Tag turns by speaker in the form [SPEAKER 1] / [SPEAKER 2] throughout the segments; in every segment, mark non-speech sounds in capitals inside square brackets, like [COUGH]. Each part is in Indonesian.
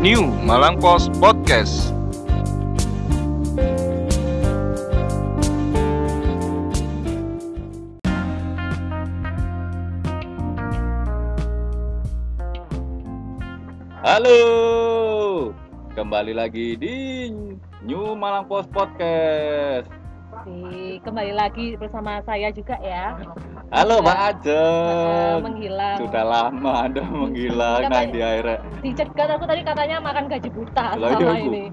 [SPEAKER 1] New Malang Post Podcast.
[SPEAKER 2] Halo, kembali lagi di New Malang Post Podcast.
[SPEAKER 3] Oke, kembali lagi bersama saya juga ya.
[SPEAKER 2] Halo Pak
[SPEAKER 3] Eh,
[SPEAKER 2] Ajeng.
[SPEAKER 3] menghilang.
[SPEAKER 2] Sudah lama Anda menghilang
[SPEAKER 3] Kata-
[SPEAKER 2] nang di akhirnya.
[SPEAKER 3] Dicegat aku tadi katanya makan gaji buta
[SPEAKER 2] Lah, iya,
[SPEAKER 3] selama
[SPEAKER 2] Bu.
[SPEAKER 3] ini.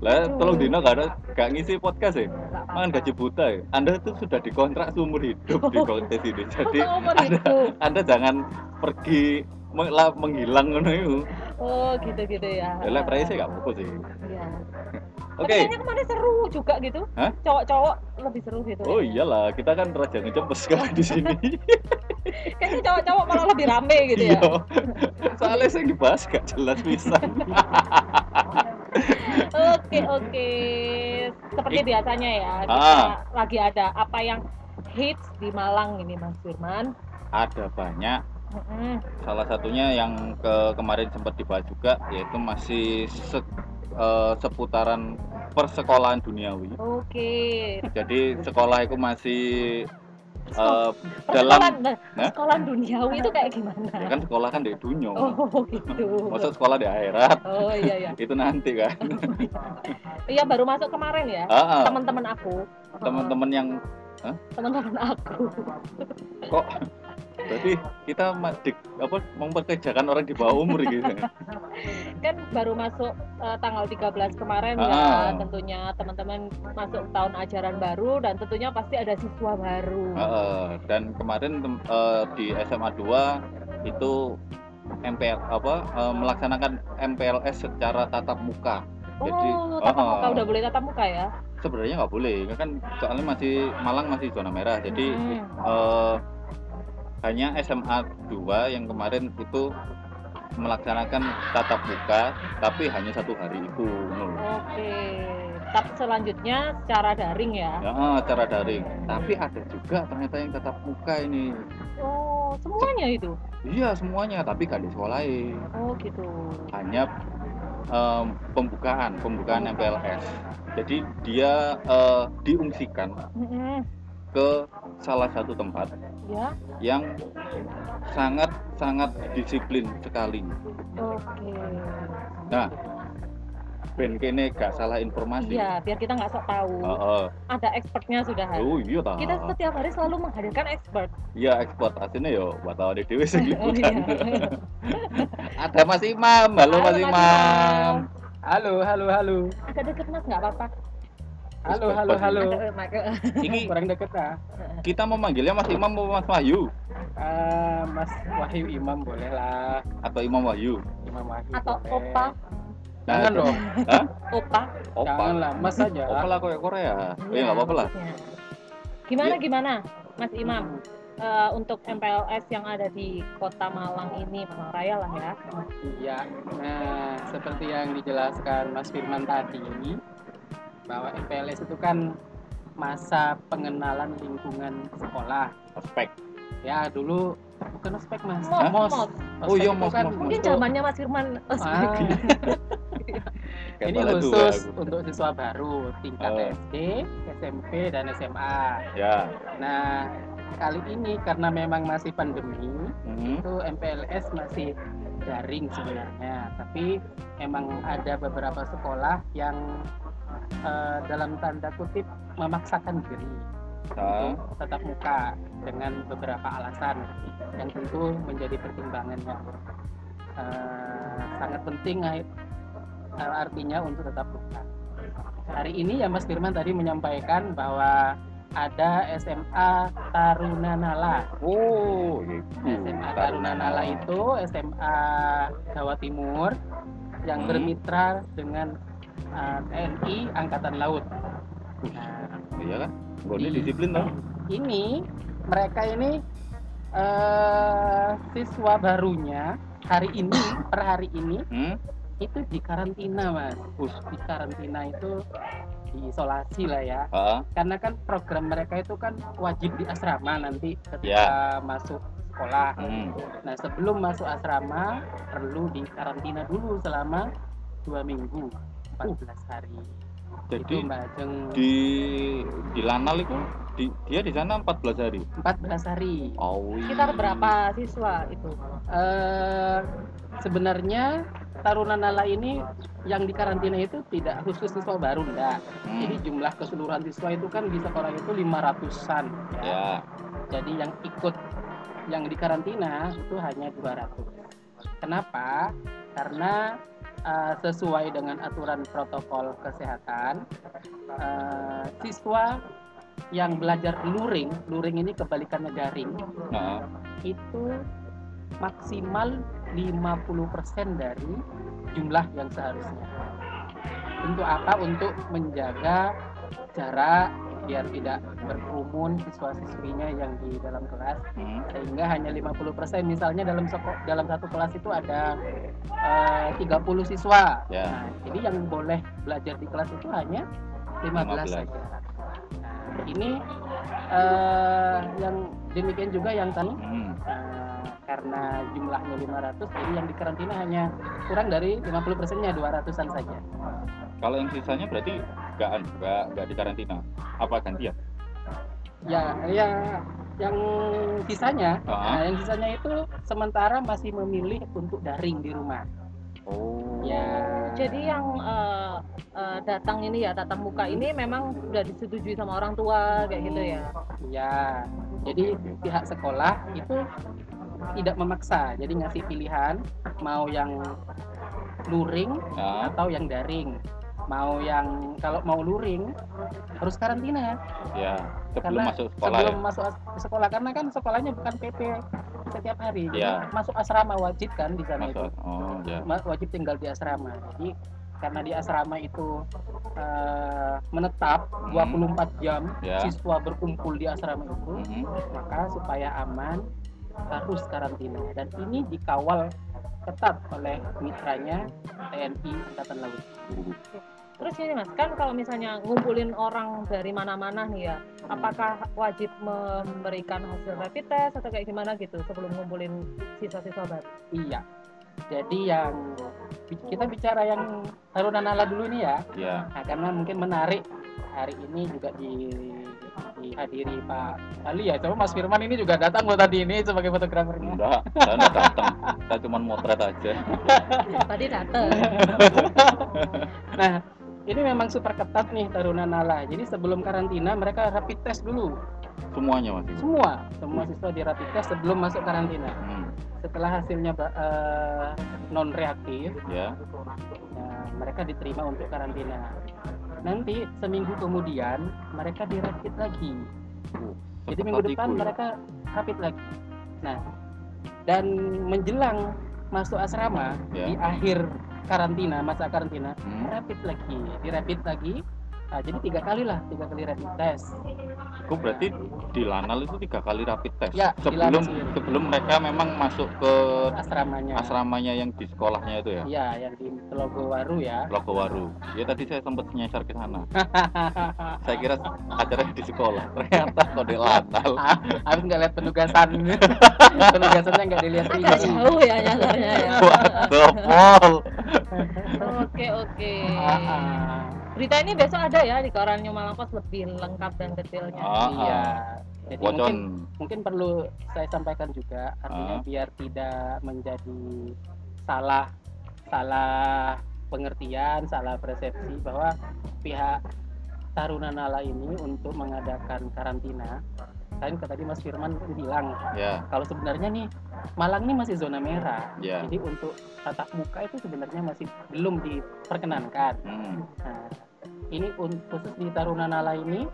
[SPEAKER 2] Lah, tolong Dino gak ada gak ngisi podcast ya? Makan gaji buta ya? Anda tuh sudah dikontrak seumur hidup di kontes ini. [LAUGHS] Jadi anda, anda jangan pergi menghilang ngono itu.
[SPEAKER 3] Oh, gitu-gitu ya.
[SPEAKER 2] Lah, price gak apa-apa sih. Oke.
[SPEAKER 3] Tapi kayaknya kemarin seru juga gitu.
[SPEAKER 2] Hah?
[SPEAKER 3] Cowok-cowok lebih seru gitu.
[SPEAKER 2] Oh
[SPEAKER 3] ya.
[SPEAKER 2] iyalah, kita kan raja ngejempes kan di sini. [LAUGHS]
[SPEAKER 3] Kayaknya cowok-cowok malah lebih rame gitu ya.
[SPEAKER 2] Iya. Soalnya saya dibahas gak jelas bisa.
[SPEAKER 3] Oke, oke. Seperti biasanya ya, kita
[SPEAKER 2] Ah.
[SPEAKER 3] lagi ada apa yang hits di Malang ini Mas Firman.
[SPEAKER 2] Ada banyak. Salah satunya yang ke kemarin sempat dibahas juga yaitu masih se- eh, seputaran persekolahan duniawi.
[SPEAKER 3] Oke.
[SPEAKER 2] Jadi sekolah itu masih
[SPEAKER 3] Persekolahan,
[SPEAKER 2] dalam
[SPEAKER 3] nah, sekolah duniawi itu kayak gimana?
[SPEAKER 2] ya kan sekolah kan di dunia.
[SPEAKER 3] Oh gitu.
[SPEAKER 2] Maksud sekolah di akhirat
[SPEAKER 3] Oh iya iya.
[SPEAKER 2] itu nanti kan.
[SPEAKER 3] Iya baru masuk kemarin ya.
[SPEAKER 2] Ah, ah.
[SPEAKER 3] Teman-teman aku.
[SPEAKER 2] teman-teman yang
[SPEAKER 3] Teman-teman aku.
[SPEAKER 2] kok berarti kita ma- di, apa memperkerjakan orang di bawah umur gitu. [LAUGHS]
[SPEAKER 3] Kan baru masuk eh, tanggal 13 kemarin
[SPEAKER 2] Ah.
[SPEAKER 3] ya. Tentunya teman-teman masuk tahun ajaran baru dan tentunya pasti ada siswa baru.
[SPEAKER 2] Heeh, dan kemarin eh, di SMA 2 itu MPL apa eh, melaksanakan MPLS secara tatap muka. Jadi
[SPEAKER 3] oh, tatap muka
[SPEAKER 2] heeh,
[SPEAKER 3] udah boleh tatap muka ya?
[SPEAKER 2] sebenarnya nggak boleh kan soalnya masih Malang masih zona merah. Jadi
[SPEAKER 3] Hmm.
[SPEAKER 2] eh, hanya SMA 2 yang kemarin itu melaksanakan tatap muka tapi hanya satu hari itu.
[SPEAKER 3] Oke. Tapi selanjutnya secara daring ya.
[SPEAKER 2] Ya, eh, cara daring. Tapi ada juga ternyata yang tatap muka ini.
[SPEAKER 3] Oh, semuanya itu.
[SPEAKER 2] Iya semuanya, tapi gak disekolahin.
[SPEAKER 3] Oh, gitu.
[SPEAKER 2] hanya em, pembukaan pembukaan
[SPEAKER 3] Pembukaan.
[SPEAKER 2] MPLS jadi dia eh, diungsikan
[SPEAKER 3] Mm-mm.
[SPEAKER 2] ke salah satu tempat
[SPEAKER 3] Ya.
[SPEAKER 2] yang sangat sangat disiplin sekali
[SPEAKER 3] Oke.
[SPEAKER 2] nah ben kene gak salah informasi
[SPEAKER 3] Iya, biar kita nggak sok tahu.
[SPEAKER 2] Heeh.
[SPEAKER 3] Ada expertnya sudah. hari.
[SPEAKER 2] oh iya ta
[SPEAKER 3] Kita setiap hari selalu menghadirkan expert.
[SPEAKER 2] iya ekspor aslinya yo wartawan di dewi [LAUGHS] sing
[SPEAKER 3] Oh,
[SPEAKER 2] liputan
[SPEAKER 3] iya. [LAUGHS]
[SPEAKER 2] ada Mas Imam halo, Mas
[SPEAKER 3] Mas
[SPEAKER 2] Imam
[SPEAKER 4] Halo, halo, halo.
[SPEAKER 3] Agak deket mas, nggak apa-apa.
[SPEAKER 4] Halo, halo, halo.
[SPEAKER 2] Ini [LAUGHS]
[SPEAKER 4] Kurang deket ah.
[SPEAKER 2] kita memanggilnya Mas Imam atau Mas Wahyu
[SPEAKER 4] Ah, Mas Wahyu Imam boleh lah.
[SPEAKER 2] atau Imam Wahyu
[SPEAKER 4] Imam Wahyu.
[SPEAKER 3] Atau
[SPEAKER 4] boleh.
[SPEAKER 3] opa,
[SPEAKER 4] Jangan dong.
[SPEAKER 2] Hah? [LAUGHS]
[SPEAKER 3] opa.
[SPEAKER 2] Opa
[SPEAKER 4] Jangan lah, Mas saja.
[SPEAKER 2] Opa lah kayak Korea. Oh
[SPEAKER 3] Iya,
[SPEAKER 2] ya nggak apa-apa lah.
[SPEAKER 3] maksudnya. Gimana
[SPEAKER 2] Iya.
[SPEAKER 3] gimana, Mas Imam? Eh, untuk MPLS yang ada di Kota Malang ini, Malang Raya lah ya.
[SPEAKER 4] Iya. Nah, seperti yang dijelaskan Mas Firman tadi, bahwa MPLS itu kan masa pengenalan lingkungan sekolah.
[SPEAKER 2] Aspek.
[SPEAKER 4] Ya, dulu bukan ospek Mas.
[SPEAKER 3] Mos,
[SPEAKER 4] Mos.
[SPEAKER 3] mos.
[SPEAKER 2] Oh
[SPEAKER 4] Ospek
[SPEAKER 2] iya, mos,
[SPEAKER 4] kan
[SPEAKER 2] mos, mos.
[SPEAKER 3] Mungkin zamannya Mas Firman. Oh,
[SPEAKER 4] Ah, [LAUGHS] ini
[SPEAKER 2] dua
[SPEAKER 4] khusus untuk siswa baru tingkat
[SPEAKER 2] Oh.
[SPEAKER 4] SD, SMP, dan SMA.
[SPEAKER 2] Ya.
[SPEAKER 4] Nah, kali ini karena memang masih pandemi,
[SPEAKER 2] Mhm.
[SPEAKER 4] itu MPLS masih daring sebenarnya. Tapi memang ada beberapa sekolah yang eh, dalam tanda kutip memaksakan diri
[SPEAKER 2] Ah,
[SPEAKER 4] untuk tetap muka dengan beberapa alasan yang tentu menjadi pertimbangan yang eh, sangat penting eh, artinya untuk tetap muka. Hari ini ya Mas Firman tadi menyampaikan bahwa ada SMA Taruna Nala.
[SPEAKER 2] Oh, gitu.
[SPEAKER 4] SMA Taruna Nala itu SMA Jawa Timur yang
[SPEAKER 2] Hmm.
[SPEAKER 4] bermitra dengan uh, TNI Angkatan Laut. Nah,
[SPEAKER 2] Iya kan? Gue
[SPEAKER 4] Di-
[SPEAKER 2] disiplin dong.
[SPEAKER 4] ini mereka ini eh siswa barunya hari ini per hari ini
[SPEAKER 2] Hmm?
[SPEAKER 4] itu di karantina mas
[SPEAKER 2] Us.
[SPEAKER 4] di karantina itu diisolasi lah ya
[SPEAKER 2] Ah,
[SPEAKER 4] karena kan program mereka itu kan wajib di asrama nanti ketika
[SPEAKER 2] Ya.
[SPEAKER 4] masuk sekolah
[SPEAKER 2] hmm.
[SPEAKER 4] nah sebelum masuk asrama perlu di karantina dulu selama dua minggu 14 hari
[SPEAKER 2] Jadi
[SPEAKER 4] itu mbak Ajeng
[SPEAKER 2] di di Lanal itu di, dia di sana 14 hari.
[SPEAKER 4] 14 hari
[SPEAKER 2] Oh. iya.
[SPEAKER 3] Sekitar berapa siswa itu?
[SPEAKER 4] Eh, sebenarnya Taruna Nala ini yang dikarantina itu tidak khusus siswa baru enggak.
[SPEAKER 2] Hmm,
[SPEAKER 4] Jadi jumlah keseluruhan siswa itu kan di sekolah itu 500-an ya.
[SPEAKER 2] ya.
[SPEAKER 4] Jadi yang ikut yang dikarantina itu hanya 200. Kenapa? Karena eh, sesuai dengan aturan protokol kesehatan eh, siswa yang belajar luring, luring ini kebalikannya daring,
[SPEAKER 2] Nah,
[SPEAKER 4] itu maksimal 50% dari jumlah yang seharusnya. Untuk apa? Untuk menjaga jarak biar tidak berkerumun siswa-siswinya yang di dalam kelas
[SPEAKER 2] hmm,
[SPEAKER 4] sehingga hanya 50% misalnya dalam seko- dalam satu kelas itu ada eh, 30 siswa.
[SPEAKER 2] Ya.
[SPEAKER 4] Nah, jadi yang boleh belajar di kelas itu hanya 15,
[SPEAKER 2] 15.
[SPEAKER 4] saja. Nah, ini eh, yang demikian juga yang tadi
[SPEAKER 2] hmm.
[SPEAKER 4] Nah, karena jumlahnya 500 jadi yang dikarantina hanya kurang dari 50 persennya 200an saja
[SPEAKER 2] Kalau yang sisanya berarti nggak nggak nggak dikarantina. Apa gantian?
[SPEAKER 4] ya ya yang sisanya
[SPEAKER 2] Ah.
[SPEAKER 4] nah, yang sisanya itu sementara masih memilih untuk daring di rumah
[SPEAKER 2] Oh.
[SPEAKER 4] ya
[SPEAKER 3] Jadi yang eh, eh, datang ini ya tatap muka ini memang sudah disetujui sama orang tua kayak gitu ya.
[SPEAKER 4] ya jadi pihak sekolah itu tidak memaksa jadi ngasih pilihan mau yang luring
[SPEAKER 2] Nah,
[SPEAKER 4] atau yang daring mau yang kalau mau luring harus karantina
[SPEAKER 2] ya sebelum
[SPEAKER 4] Karena
[SPEAKER 2] masuk sekolah
[SPEAKER 4] sebelum
[SPEAKER 2] ya.
[SPEAKER 4] masuk sekolah karena kan sekolahnya bukan PP setiap hari jadi
[SPEAKER 2] Ya.
[SPEAKER 4] masuk asrama wajib kan di sana itu.
[SPEAKER 2] Oh, ya.
[SPEAKER 4] Wajib tinggal di asrama jadi karena di asrama itu eh, menetap
[SPEAKER 2] Hmm.
[SPEAKER 4] 24 jam
[SPEAKER 2] Ya.
[SPEAKER 4] siswa berkumpul di asrama itu
[SPEAKER 2] Mhm.
[SPEAKER 4] maka supaya aman harus karantina. Dan ini dikawal ketat oleh mitranya TNI Angkatan Laut.
[SPEAKER 3] Terus ini mas, kan kalau misalnya ngumpulin orang dari mana-mana nih ya, apakah wajib memberikan hasil rapid test atau kayak gimana gitu sebelum ngumpulin siswa-siswa baru?
[SPEAKER 4] iya. Jadi yang kita bicara yang Taruna Nala dulu ini ya.
[SPEAKER 2] Ya.
[SPEAKER 4] Nah, karena mungkin menarik hari ini juga di dihadiri Pak Ali ya. Coba Mas Firman ini juga datang loh tadi ini sebagai fotografernya.
[SPEAKER 2] Enggak, saya enggak datang. Saya cuma motret aja. [LAUGHS]
[SPEAKER 3] Tadi dateng. [LAUGHS]
[SPEAKER 4] Nah, ini memang super ketat nih Taruna Nala. Jadi sebelum karantina mereka rapid test dulu.
[SPEAKER 2] Semuanya Mas.
[SPEAKER 4] Semua, semua siswa di rapid test sebelum masuk karantina.
[SPEAKER 2] Hmm.
[SPEAKER 4] Setelah hasilnya non reaktif,
[SPEAKER 2] Ya.
[SPEAKER 4] ya, mereka diterima untuk karantina. Nanti seminggu kemudian mereka dirapid lagi.
[SPEAKER 2] Uh,
[SPEAKER 4] Jadi minggu depan
[SPEAKER 2] ya.
[SPEAKER 4] mereka rapid lagi. Nah, dan menjelang masuk asrama
[SPEAKER 2] Ya.
[SPEAKER 4] di akhir karantina, masa karantina,
[SPEAKER 2] Hmm.
[SPEAKER 4] rapid lagi, dirapid lagi. Nah, jadi tiga kali lah, tiga kali rapid test.
[SPEAKER 2] Itu berarti di Lanal itu tiga kali rapid test.
[SPEAKER 4] Ya,
[SPEAKER 2] sebelum sebelum mereka memang masuk ke
[SPEAKER 4] Asramanya.
[SPEAKER 2] asramanya yang di sekolahnya itu ya.
[SPEAKER 4] Iya, yang di Telogo Waru ya.
[SPEAKER 2] Logowaru. Ya tadi saya sempat nyasar ke sana. [LAUGHS] Saya kira acaranya di sekolah. Ternyata kok di Lanal.
[SPEAKER 4] Habis nggak lihat penugasan, [LAUGHS] penugasannya nggak dilihat
[SPEAKER 3] Agak
[SPEAKER 4] ini.
[SPEAKER 3] jauh ya nyasarnya ya.
[SPEAKER 2] Gopol.
[SPEAKER 3] Oke oke. Berita ini besok ada ya di koran New Malang Post lebih lengkap dan detailnya.
[SPEAKER 2] Ah,
[SPEAKER 4] Iya.
[SPEAKER 2] ah.
[SPEAKER 4] Jadi mungkin mungkin perlu saya sampaikan juga artinya
[SPEAKER 2] Ah.
[SPEAKER 4] biar tidak menjadi salah salah pengertian salah persepsi bahwa pihak Taruna Nala ini untuk mengadakan karantina kan tadi Mas Firman bilang
[SPEAKER 2] Ya,
[SPEAKER 4] kalau sebenarnya nih Malang ini masih zona merah
[SPEAKER 2] ya.
[SPEAKER 4] jadi untuk tatap muka itu sebenarnya masih belum diperkenankan
[SPEAKER 2] Hmm.
[SPEAKER 4] Nah, ini khusus di Taruna Nala ini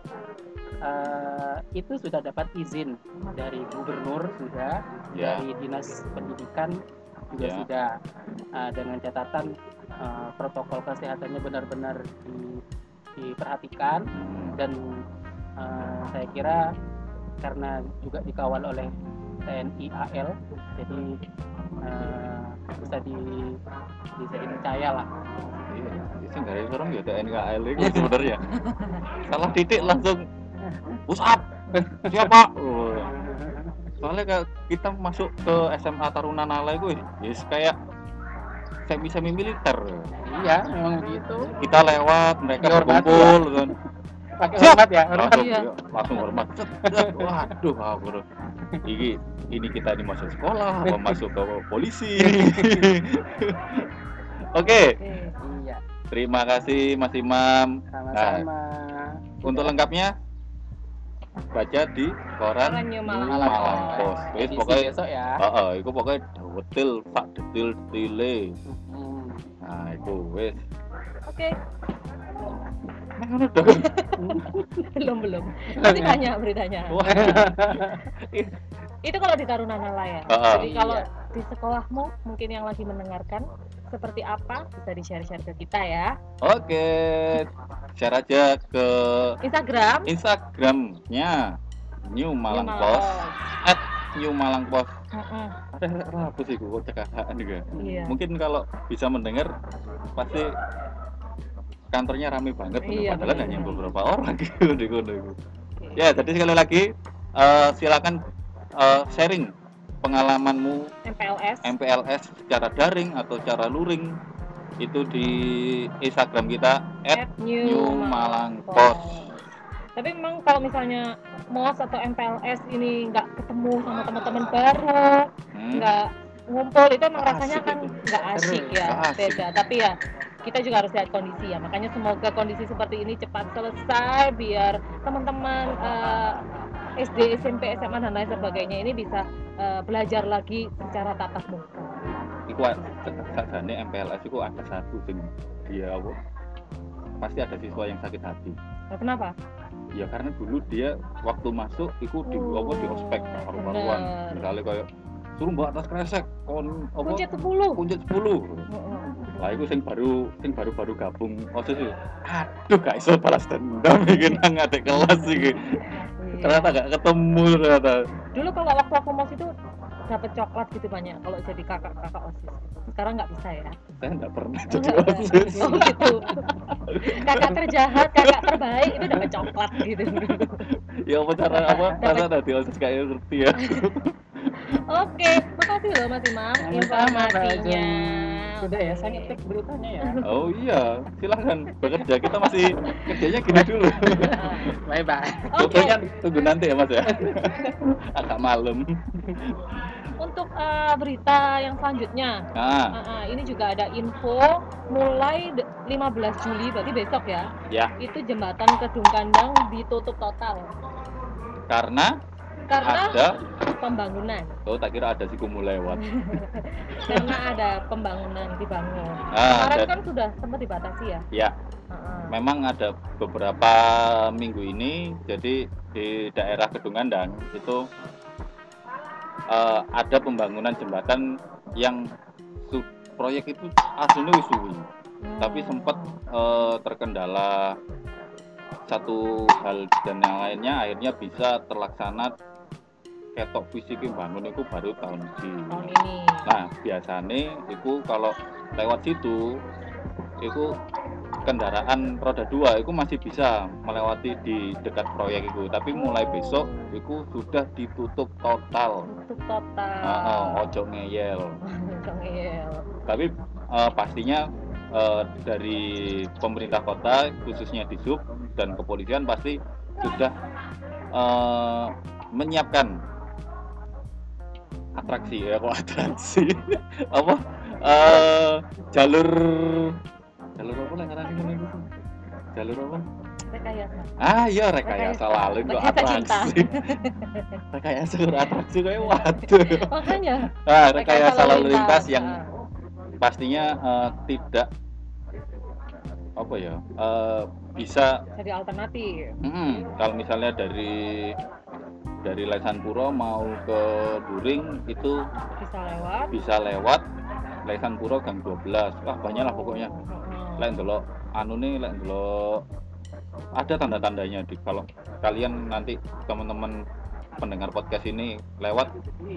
[SPEAKER 4] eh, itu sudah dapat izin dari gubernur sudah,
[SPEAKER 2] Ya.
[SPEAKER 4] dari dinas pendidikan juga
[SPEAKER 2] Ya.
[SPEAKER 4] sudah Ah, dengan catatan eh, protokol kesehatannya benar-benar di- diperhatikan
[SPEAKER 2] Hmm.
[SPEAKER 4] dan eh, saya kira karena juga dikawal oleh TNI AL jadi eh, bisa di bisa dipercaya lah
[SPEAKER 2] Iya, sing dari orang ya TNKL itu sebenarnya. [LAUGHS] Salah titik langsung push up. Siapa? Oh. Soalnya kita masuk ke SMA Taruna Nala itu ya kayak semi semi militer
[SPEAKER 4] iya memang begitu
[SPEAKER 2] kita lewat mereka
[SPEAKER 4] Dihormati
[SPEAKER 2] berkumpul kan
[SPEAKER 4] pakai
[SPEAKER 2] Siap.
[SPEAKER 4] hormat ya hormat
[SPEAKER 2] langsung
[SPEAKER 3] Iya.
[SPEAKER 2] langsung hormat waduh aku bro. ini ini kita ini masuk sekolah apa [LAUGHS] masuk ke polisi [LAUGHS] oke
[SPEAKER 3] Oke.
[SPEAKER 4] iya
[SPEAKER 2] terima kasih Mas Imam
[SPEAKER 4] sama-sama
[SPEAKER 2] untuk lengkapnya baca di koran
[SPEAKER 3] Malang
[SPEAKER 2] Malang
[SPEAKER 3] Post.
[SPEAKER 2] Post wis pokoknya
[SPEAKER 4] besok ya
[SPEAKER 2] heeh iku pokoknya detail sak detail detaile
[SPEAKER 4] Hmm.
[SPEAKER 2] nah itu wis
[SPEAKER 3] Oke,
[SPEAKER 2] Nah, dong.
[SPEAKER 3] Belum belum. [LAUGHS] Nanti banyak beritanya. Itu kalau di Tarunanala ya.
[SPEAKER 2] Heeh.
[SPEAKER 3] Jadi kalau
[SPEAKER 4] Iya.
[SPEAKER 3] di sekolahmu mungkin yang lagi mendengarkan seperti apa bisa di share-share ke kita ya.
[SPEAKER 2] Oke, share aja ke
[SPEAKER 3] Instagram
[SPEAKER 2] Instagramnya New Malang
[SPEAKER 3] New
[SPEAKER 2] Post, at New Malang Post.
[SPEAKER 3] Mm-mm.
[SPEAKER 2] Ada apa sih gue cekahan juga.
[SPEAKER 3] Iya.
[SPEAKER 2] Mungkin kalau bisa mendengar pasti kantornya rame banget,
[SPEAKER 3] Iya,
[SPEAKER 2] padahal
[SPEAKER 3] benar.
[SPEAKER 2] hanya beberapa orang [LAUGHS] gitu di kono itu. Ya, jadi sekali lagi eh, silakan eh, sharing pengalamanmu
[SPEAKER 3] MPLS.
[SPEAKER 2] MPLS secara daring atau secara luring itu di Instagram kita
[SPEAKER 3] at New,
[SPEAKER 2] New Malang Post.
[SPEAKER 3] Tapi memang kalau misalnya MOS atau MPLS ini nggak ketemu sama teman-teman baru,
[SPEAKER 2] Hmm.
[SPEAKER 3] nggak ngumpul itu emang rasanya
[SPEAKER 2] asik
[SPEAKER 3] kan nggak asik ya,
[SPEAKER 2] asik.
[SPEAKER 3] beda. Tapi ya kita juga harus lihat kondisi ya. Makanya semoga kondisi seperti ini cepat selesai biar teman-teman eh, SD, SMP, SMA dan lain sebagainya ini bisa eh, belajar lagi secara tatap muka.
[SPEAKER 2] Iku sakjane MPLS iku ada satu sing dia apa? Pasti ada siswa yang sakit hati.
[SPEAKER 3] Nah, kenapa?
[SPEAKER 2] Ya karena dulu dia waktu masuk iku di
[SPEAKER 3] Oh,
[SPEAKER 2] apa di ospek karu-karuan.
[SPEAKER 3] bener.
[SPEAKER 2] Misalnya kayak suruh mbak atas kresek kon apa?
[SPEAKER 3] Kunci 10.
[SPEAKER 2] Kunci 10.
[SPEAKER 3] Heeh.
[SPEAKER 2] Lah iku sing baru sing baru-baru gabung OSIS itu. Aduh gak iso balas dendam iki nang adik kelas iki.
[SPEAKER 3] Iya.
[SPEAKER 2] Ternyata gak ketemu ternyata.
[SPEAKER 3] Dulu kalau waktu aku mos itu dapat coklat gitu banyak kalau jadi kakak-kakak osis. Sekarang nggak bisa ya.
[SPEAKER 2] Saya enggak pernah
[SPEAKER 3] Oh,
[SPEAKER 2] jadi
[SPEAKER 3] nggak-
[SPEAKER 2] OSIS.
[SPEAKER 3] Oh gitu. kakak terjahat, kakak terbaik itu dapat coklat gitu.
[SPEAKER 2] Ya apa cara apa? Cara tadi OSIS kayak ngerti ya.
[SPEAKER 3] Oke, makasih loh Mas Imam informasinya.
[SPEAKER 4] Sudah ya
[SPEAKER 3] Oke.
[SPEAKER 4] saya ngetik beritanya ya [LAUGHS]
[SPEAKER 2] Oh iya, silahkan bekerja. Kita masih kerjanya gini dulu.
[SPEAKER 4] bye bye
[SPEAKER 3] Oke,
[SPEAKER 2] Fotonya tunggu nanti ya mas ya. [LAUGHS] Agak malam.
[SPEAKER 3] untuk eh, berita yang selanjutnya,
[SPEAKER 2] Nah,
[SPEAKER 3] eh, eh, ini juga ada info mulai de- 15 Juli, berarti besok ya.
[SPEAKER 2] ya
[SPEAKER 3] Itu jembatan Kedung Kandang ditutup total
[SPEAKER 2] karena
[SPEAKER 3] karena
[SPEAKER 2] ada,
[SPEAKER 3] pembangunan.
[SPEAKER 2] oh tak kira ada si kumu lewat. [LAUGHS]
[SPEAKER 3] karena ada pembangunan dibangun.
[SPEAKER 2] Ah,
[SPEAKER 3] Kemarin kan sudah sempat dibatasi ya.
[SPEAKER 2] Ya,
[SPEAKER 3] Heeh.
[SPEAKER 2] memang ada beberapa minggu ini, jadi di daerah Kedungandang itu eh, ada pembangunan jembatan yang su- proyek itu aslinya wis suwi.
[SPEAKER 3] Hmm.
[SPEAKER 2] tapi sempat eh, terkendala satu hal dan yang lainnya akhirnya bisa terlaksana ketok fisik bangun itu baru tahun ini. Nah biasanya itu kalau lewat situ itu kendaraan roda dua itu masih bisa melewati di dekat proyek itu tapi mulai besok itu sudah ditutup total
[SPEAKER 3] Untuk total.
[SPEAKER 2] Ah, ah, ojo ngeyel [LAUGHS]
[SPEAKER 3] Ojo ngeyel.
[SPEAKER 2] tapi eh, pastinya eh, dari pemerintah kota khususnya di sub dan kepolisian pasti sudah eh, menyiapkan atraksi ya kok atraksi? [LAUGHS] Apa? Eh, jalur jalur apa yang ngarani ngono jalur apa?
[SPEAKER 3] Rekayasa.
[SPEAKER 2] ah iya rekayasa
[SPEAKER 3] Rekayasa.
[SPEAKER 2] lalu
[SPEAKER 3] cinta.
[SPEAKER 2] atraksi. [LAUGHS] Rekayasa kok atraksi kayak waduh.
[SPEAKER 3] Makanya.
[SPEAKER 2] Ah rekayasa lalu lintas yang pastinya eh, tidak apa ya eh, bisa
[SPEAKER 3] jadi alternatif.
[SPEAKER 2] mm, kalau misalnya dari dari Lesanpuro mau ke Buring itu
[SPEAKER 3] Bisa lewat.
[SPEAKER 2] bisa lewat Lesanpuro gang 12 wah banyak lah pokoknya. Lek ndelok anu nih lek ndelok. Ada tanda-tandanya di kalau kalian nanti teman-teman pendengar podcast ini lewat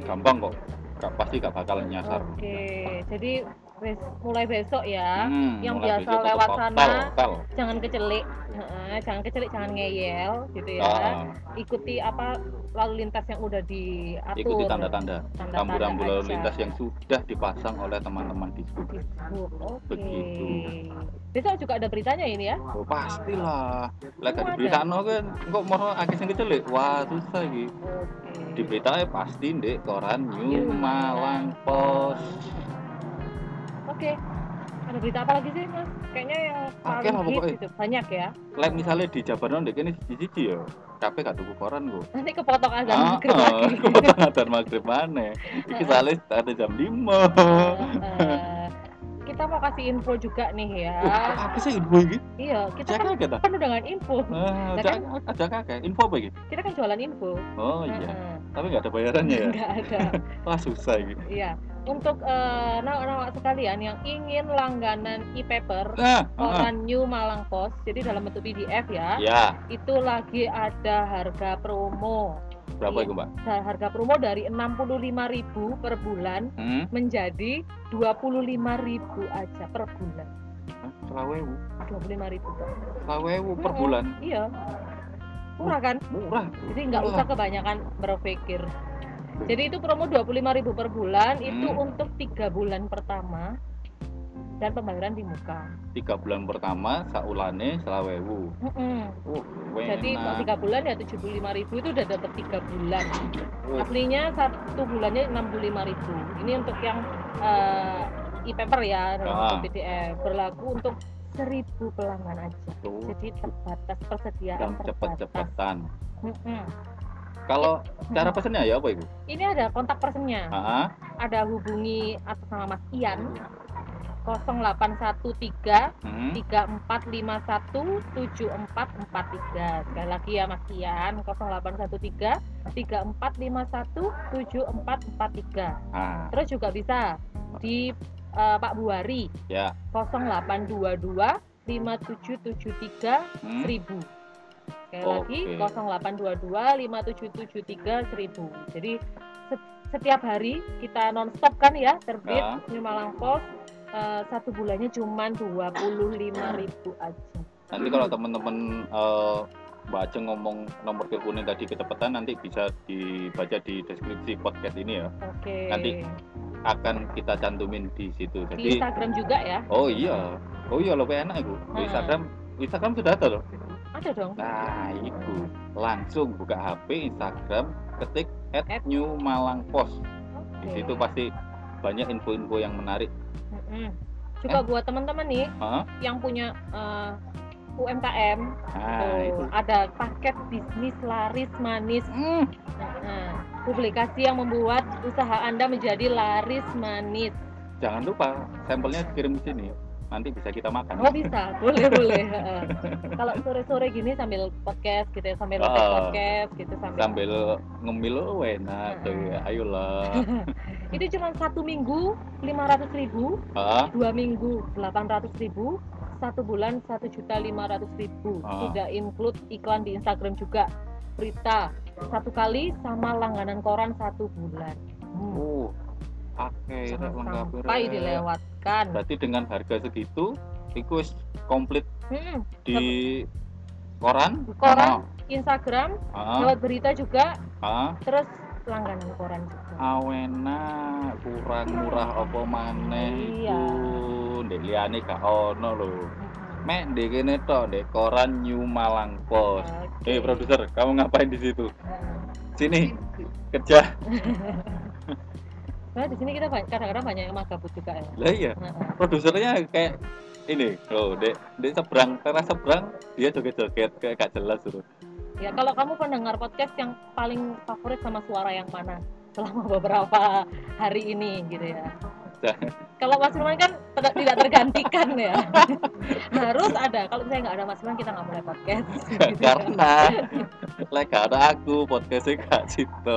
[SPEAKER 2] gampang kok. Gak- pasti gak bakal nyasar.
[SPEAKER 3] Oke, jadi Bes- mulai besok ya
[SPEAKER 2] Hmm,
[SPEAKER 3] yang biasa lewat
[SPEAKER 2] total,
[SPEAKER 3] sana,
[SPEAKER 2] total.
[SPEAKER 3] jangan kecelik Heeh, jangan kecelik jangan ngeyel gitu ya
[SPEAKER 2] Ah,
[SPEAKER 3] ikuti apa lalu lintas yang udah diatur
[SPEAKER 2] ikuti tanda-tanda rambu-rambu lalu lintas yang sudah dipasang oleh teman-teman di.
[SPEAKER 3] Facebook. Oke.
[SPEAKER 2] Begitu.
[SPEAKER 3] Besok juga ada beritanya ini ya.
[SPEAKER 2] Oh, pastilah. Gak
[SPEAKER 3] ada.
[SPEAKER 2] diberitano kan kok mau sing kecelik. Wah, susah iki.
[SPEAKER 3] Oke.
[SPEAKER 2] Diberitanya pasti ndek koran New
[SPEAKER 3] New
[SPEAKER 2] Malang Post.
[SPEAKER 3] Oke. Ada berita apa lagi sih, Mas? Kayaknya yang paling
[SPEAKER 2] lah
[SPEAKER 3] hits
[SPEAKER 2] pokoknya.
[SPEAKER 3] itu banyak ya.
[SPEAKER 2] Lek misalnya di Jabarno ndek kene siji-siji ya. Kabeh gak tuku koran kok.
[SPEAKER 3] Nanti kepotong azan
[SPEAKER 2] Ah,
[SPEAKER 3] maghrib
[SPEAKER 2] ah,
[SPEAKER 3] lagi. [LAUGHS]
[SPEAKER 2] kebetulan ada maghrib mana? Iki soalnya ada jam 5.
[SPEAKER 3] Eh, kita mau kasih info juga nih ya.
[SPEAKER 2] Apa sih info iki?
[SPEAKER 3] Iya, kita
[SPEAKER 2] Cek
[SPEAKER 3] kan
[SPEAKER 2] aja dah.
[SPEAKER 3] penuh dengan info.
[SPEAKER 2] Ah,
[SPEAKER 3] Lah
[SPEAKER 2] ada
[SPEAKER 3] kan?
[SPEAKER 2] ada kakek. Info apa iki?
[SPEAKER 3] Kita kan jualan info.
[SPEAKER 2] Oh iya.
[SPEAKER 3] Heeh.
[SPEAKER 2] Tapi nggak ada bayarannya ya? [LAUGHS]
[SPEAKER 3] Nggak ada. [LAUGHS]
[SPEAKER 2] Wah susah ini.
[SPEAKER 3] Iya. Untuk eh, nawak-nawak sekalian yang ingin langganan e-paper
[SPEAKER 2] Nah, ah,
[SPEAKER 3] koran New Malang Post, jadi dalam bentuk PDF ya,
[SPEAKER 2] ya
[SPEAKER 3] itu lagi ada harga promo.
[SPEAKER 2] berapa
[SPEAKER 3] Iya.
[SPEAKER 2] itu mbak?
[SPEAKER 3] Nah, harga promo dari 65.000 per bulan
[SPEAKER 2] Hmm?
[SPEAKER 3] menjadi 25.000 aja per bulan.
[SPEAKER 2] Selawewu,
[SPEAKER 3] 25.000 Pak.
[SPEAKER 2] selawewu per bulan.
[SPEAKER 3] Iya. Murah kan?
[SPEAKER 2] Murah.
[SPEAKER 3] Jadi nggak usah kebanyakan berpikir. Jadi itu promo 25.000 per bulan itu
[SPEAKER 2] Hmm.
[SPEAKER 3] untuk tiga bulan pertama dan pembayaran di muka.
[SPEAKER 2] Tiga bulan pertama saulane selawewu.
[SPEAKER 3] Mm-mm.
[SPEAKER 2] Uh,
[SPEAKER 3] Jadi kalau tiga bulan ya 75.000 itu udah dapat tiga bulan.
[SPEAKER 2] Oh.
[SPEAKER 3] Aslinya satu bulannya 65.000. Ini untuk yang eh, e-paper ya dalam
[SPEAKER 2] Ah.
[SPEAKER 3] PDF berlaku untuk 1000 pelanggan aja.
[SPEAKER 2] Tuh,
[SPEAKER 3] Jadi terbatas persediaan terbatas.
[SPEAKER 2] cepet-cepetan.
[SPEAKER 3] Mm-mm.
[SPEAKER 2] Kalau cara pesennya ya apa itu?
[SPEAKER 3] Ini ada kontak personnya.
[SPEAKER 2] Ah,
[SPEAKER 3] Ada hubungi atas nama Mas Ian 0813
[SPEAKER 2] hmm.
[SPEAKER 3] 3451 7443 sekali lagi ya Mas Ian 0813 3451 7443
[SPEAKER 2] ah,
[SPEAKER 3] terus juga bisa di eh, Pak Buari
[SPEAKER 2] ya.
[SPEAKER 3] 0822 5773
[SPEAKER 2] Hmm.
[SPEAKER 3] 1000 sekali
[SPEAKER 2] Oke.
[SPEAKER 3] lagi 0822 5773 1000 jadi se- setiap hari kita nonstop kan ya terbit
[SPEAKER 2] Ah.
[SPEAKER 3] New Malang Post eh, satu bulannya cuma 25.000 aja
[SPEAKER 2] Nanti kalau teman-teman eh, baca ngomong nomor teleponnya tadi kecepatan nanti bisa dibaca di deskripsi podcast ini ya.
[SPEAKER 3] oke
[SPEAKER 2] Nanti akan kita cantumin di situ.
[SPEAKER 3] di
[SPEAKER 2] Jadi
[SPEAKER 3] Instagram juga ya
[SPEAKER 2] oh iya. Oh iya lebih enak itu. Di
[SPEAKER 3] Hmm.
[SPEAKER 2] Instagram Instagram sudah ada loh.
[SPEAKER 3] ada dong
[SPEAKER 2] Nah, itu langsung buka HP Instagram ketik at
[SPEAKER 3] At-
[SPEAKER 2] New Malang Post. Di
[SPEAKER 3] Oke.
[SPEAKER 2] situ pasti banyak info-info yang menarik.
[SPEAKER 3] Mm-mm. juga buat teman-teman nih
[SPEAKER 2] Hah?
[SPEAKER 3] yang punya eh, UMKM
[SPEAKER 2] itu.
[SPEAKER 3] ada paket bisnis laris manis
[SPEAKER 2] Hmm,
[SPEAKER 3] Nah, publikasi yang membuat usaha Anda menjadi laris manis.
[SPEAKER 2] jangan lupa sampelnya dikirim ke sini. Nanti bisa kita makan.
[SPEAKER 3] Oh bisa, boleh boleh. Kalau sore-sore gini sambil podcast gitu ya, sambil
[SPEAKER 2] Ah.
[SPEAKER 3] podcast gitu sambil.
[SPEAKER 2] Sambil ngemil oh, enak tuh ya. Ayolah. [LAUGHS]
[SPEAKER 3] Itu cuma satu minggu 500 ribu,
[SPEAKER 2] Ah,
[SPEAKER 3] dua minggu 800 ribu, satu bulan satu juta 500 ribu.
[SPEAKER 2] Ah.
[SPEAKER 3] Sudah include iklan di Instagram juga, berita satu kali sama langganan koran satu bulan. Hmm.
[SPEAKER 2] uh, Oke,
[SPEAKER 3] Jangan
[SPEAKER 2] lengkap
[SPEAKER 3] sampai dilewatkan.
[SPEAKER 2] Berarti dengan harga segitu, itu komplit
[SPEAKER 3] Hmm.
[SPEAKER 2] di koran.
[SPEAKER 3] Koran, Instagram,
[SPEAKER 2] Ah,
[SPEAKER 3] lewat berita juga,
[SPEAKER 2] ah,
[SPEAKER 3] terus langganan koran juga.
[SPEAKER 2] awena kurang murah apa maneh
[SPEAKER 3] Iya.
[SPEAKER 2] iku. Ndek liyane gak ono lho. Mek ndek kene tok ndek koran New Malang Post.
[SPEAKER 3] Oke.
[SPEAKER 2] Eh, produser, kamu ngapain di situ? Sini, kerja. [LAUGHS]
[SPEAKER 3] Nah, di sini kita kadang-kadang banyak yang magabut juga ya.
[SPEAKER 2] Lah iya,
[SPEAKER 3] Heeh.
[SPEAKER 2] produsernya kayak ini, loh, dek, dek seberang, karena seberang dia joget-joget kayak gak jelas tuh.
[SPEAKER 3] Ya, kalau kamu pendengar podcast yang paling favorit sama suara yang mana selama beberapa hari ini gitu ya.
[SPEAKER 2] Jangan.
[SPEAKER 3] Kalau Mas Firman kan tidak tidak tergantikan ya. [LAUGHS] Harus ada. Kalau misalnya nggak ada Mas Firman kita nggak mulai podcast. gitu. [LAUGHS]
[SPEAKER 2] karena lek gak ada aku podcastnya gak situ.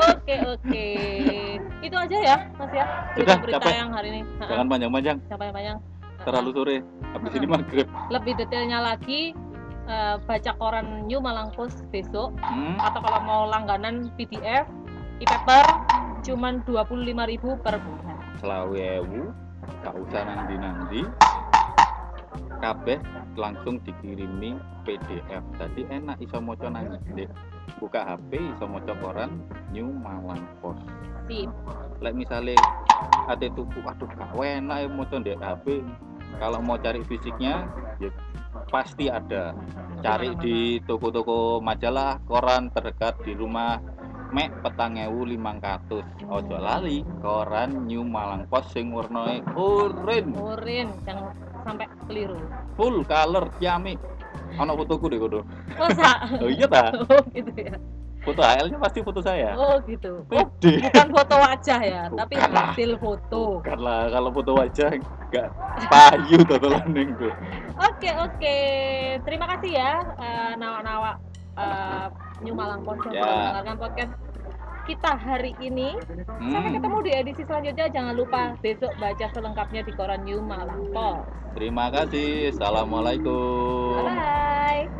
[SPEAKER 3] Oke oke. Itu aja ya Mas ya.
[SPEAKER 2] Sudah,
[SPEAKER 3] Berita-berita
[SPEAKER 2] capek.
[SPEAKER 3] yang hari ini.
[SPEAKER 2] Jangan panjang-panjang,
[SPEAKER 3] Sampai panjang.
[SPEAKER 2] terlalu sore. Habis ini maghrib.
[SPEAKER 3] Lebih detailnya lagi eh, baca koran New Malang Post besok.
[SPEAKER 2] Hmm,
[SPEAKER 3] atau kalau mau langganan PDF, e-paper cuman 25.000 per bulan.
[SPEAKER 2] selawe ewu gak usah nanti-nanti. Kabeh langsung dikirimi PDF jadi enak iso moco nang buka HP iso moco koran New Malang Post.
[SPEAKER 3] Sip.
[SPEAKER 2] lek misalnya ada tuku aduh gak enak ya moco di HP kalau mau cari fisiknya ya pasti ada. Cari di toko-toko majalah koran terdekat di rumah. Mek petang ewu limang katus ojo lali koran New Malang Post sing warnane orange
[SPEAKER 3] Urin, jangan sampai keliru.
[SPEAKER 2] full color ciamik ono fotoku deh
[SPEAKER 3] Masa?
[SPEAKER 2] oh iya ta? [LAUGHS]
[SPEAKER 3] Oh gitu ya.
[SPEAKER 2] Foto HL nya pasti foto saya
[SPEAKER 3] Oh gitu. Oh, bukan foto wajah ya, tapi
[SPEAKER 2] lah.
[SPEAKER 3] hasil foto.
[SPEAKER 2] karena kalau foto wajah nggak payu totalan tuh
[SPEAKER 3] Oke oke, terima kasih ya eh, nawa-nawa eh, New Malang Post yang
[SPEAKER 2] Ya.
[SPEAKER 3] mendengarkan podcast kita hari ini. Sampai
[SPEAKER 2] Hmm,
[SPEAKER 3] ketemu di edisi selanjutnya. Jangan lupa besok baca selengkapnya di koran New Malang Post.
[SPEAKER 2] terima kasih assalamualaikum
[SPEAKER 3] Bye.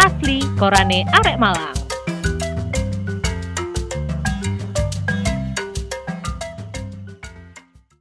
[SPEAKER 3] Asli Korane Arek Malang.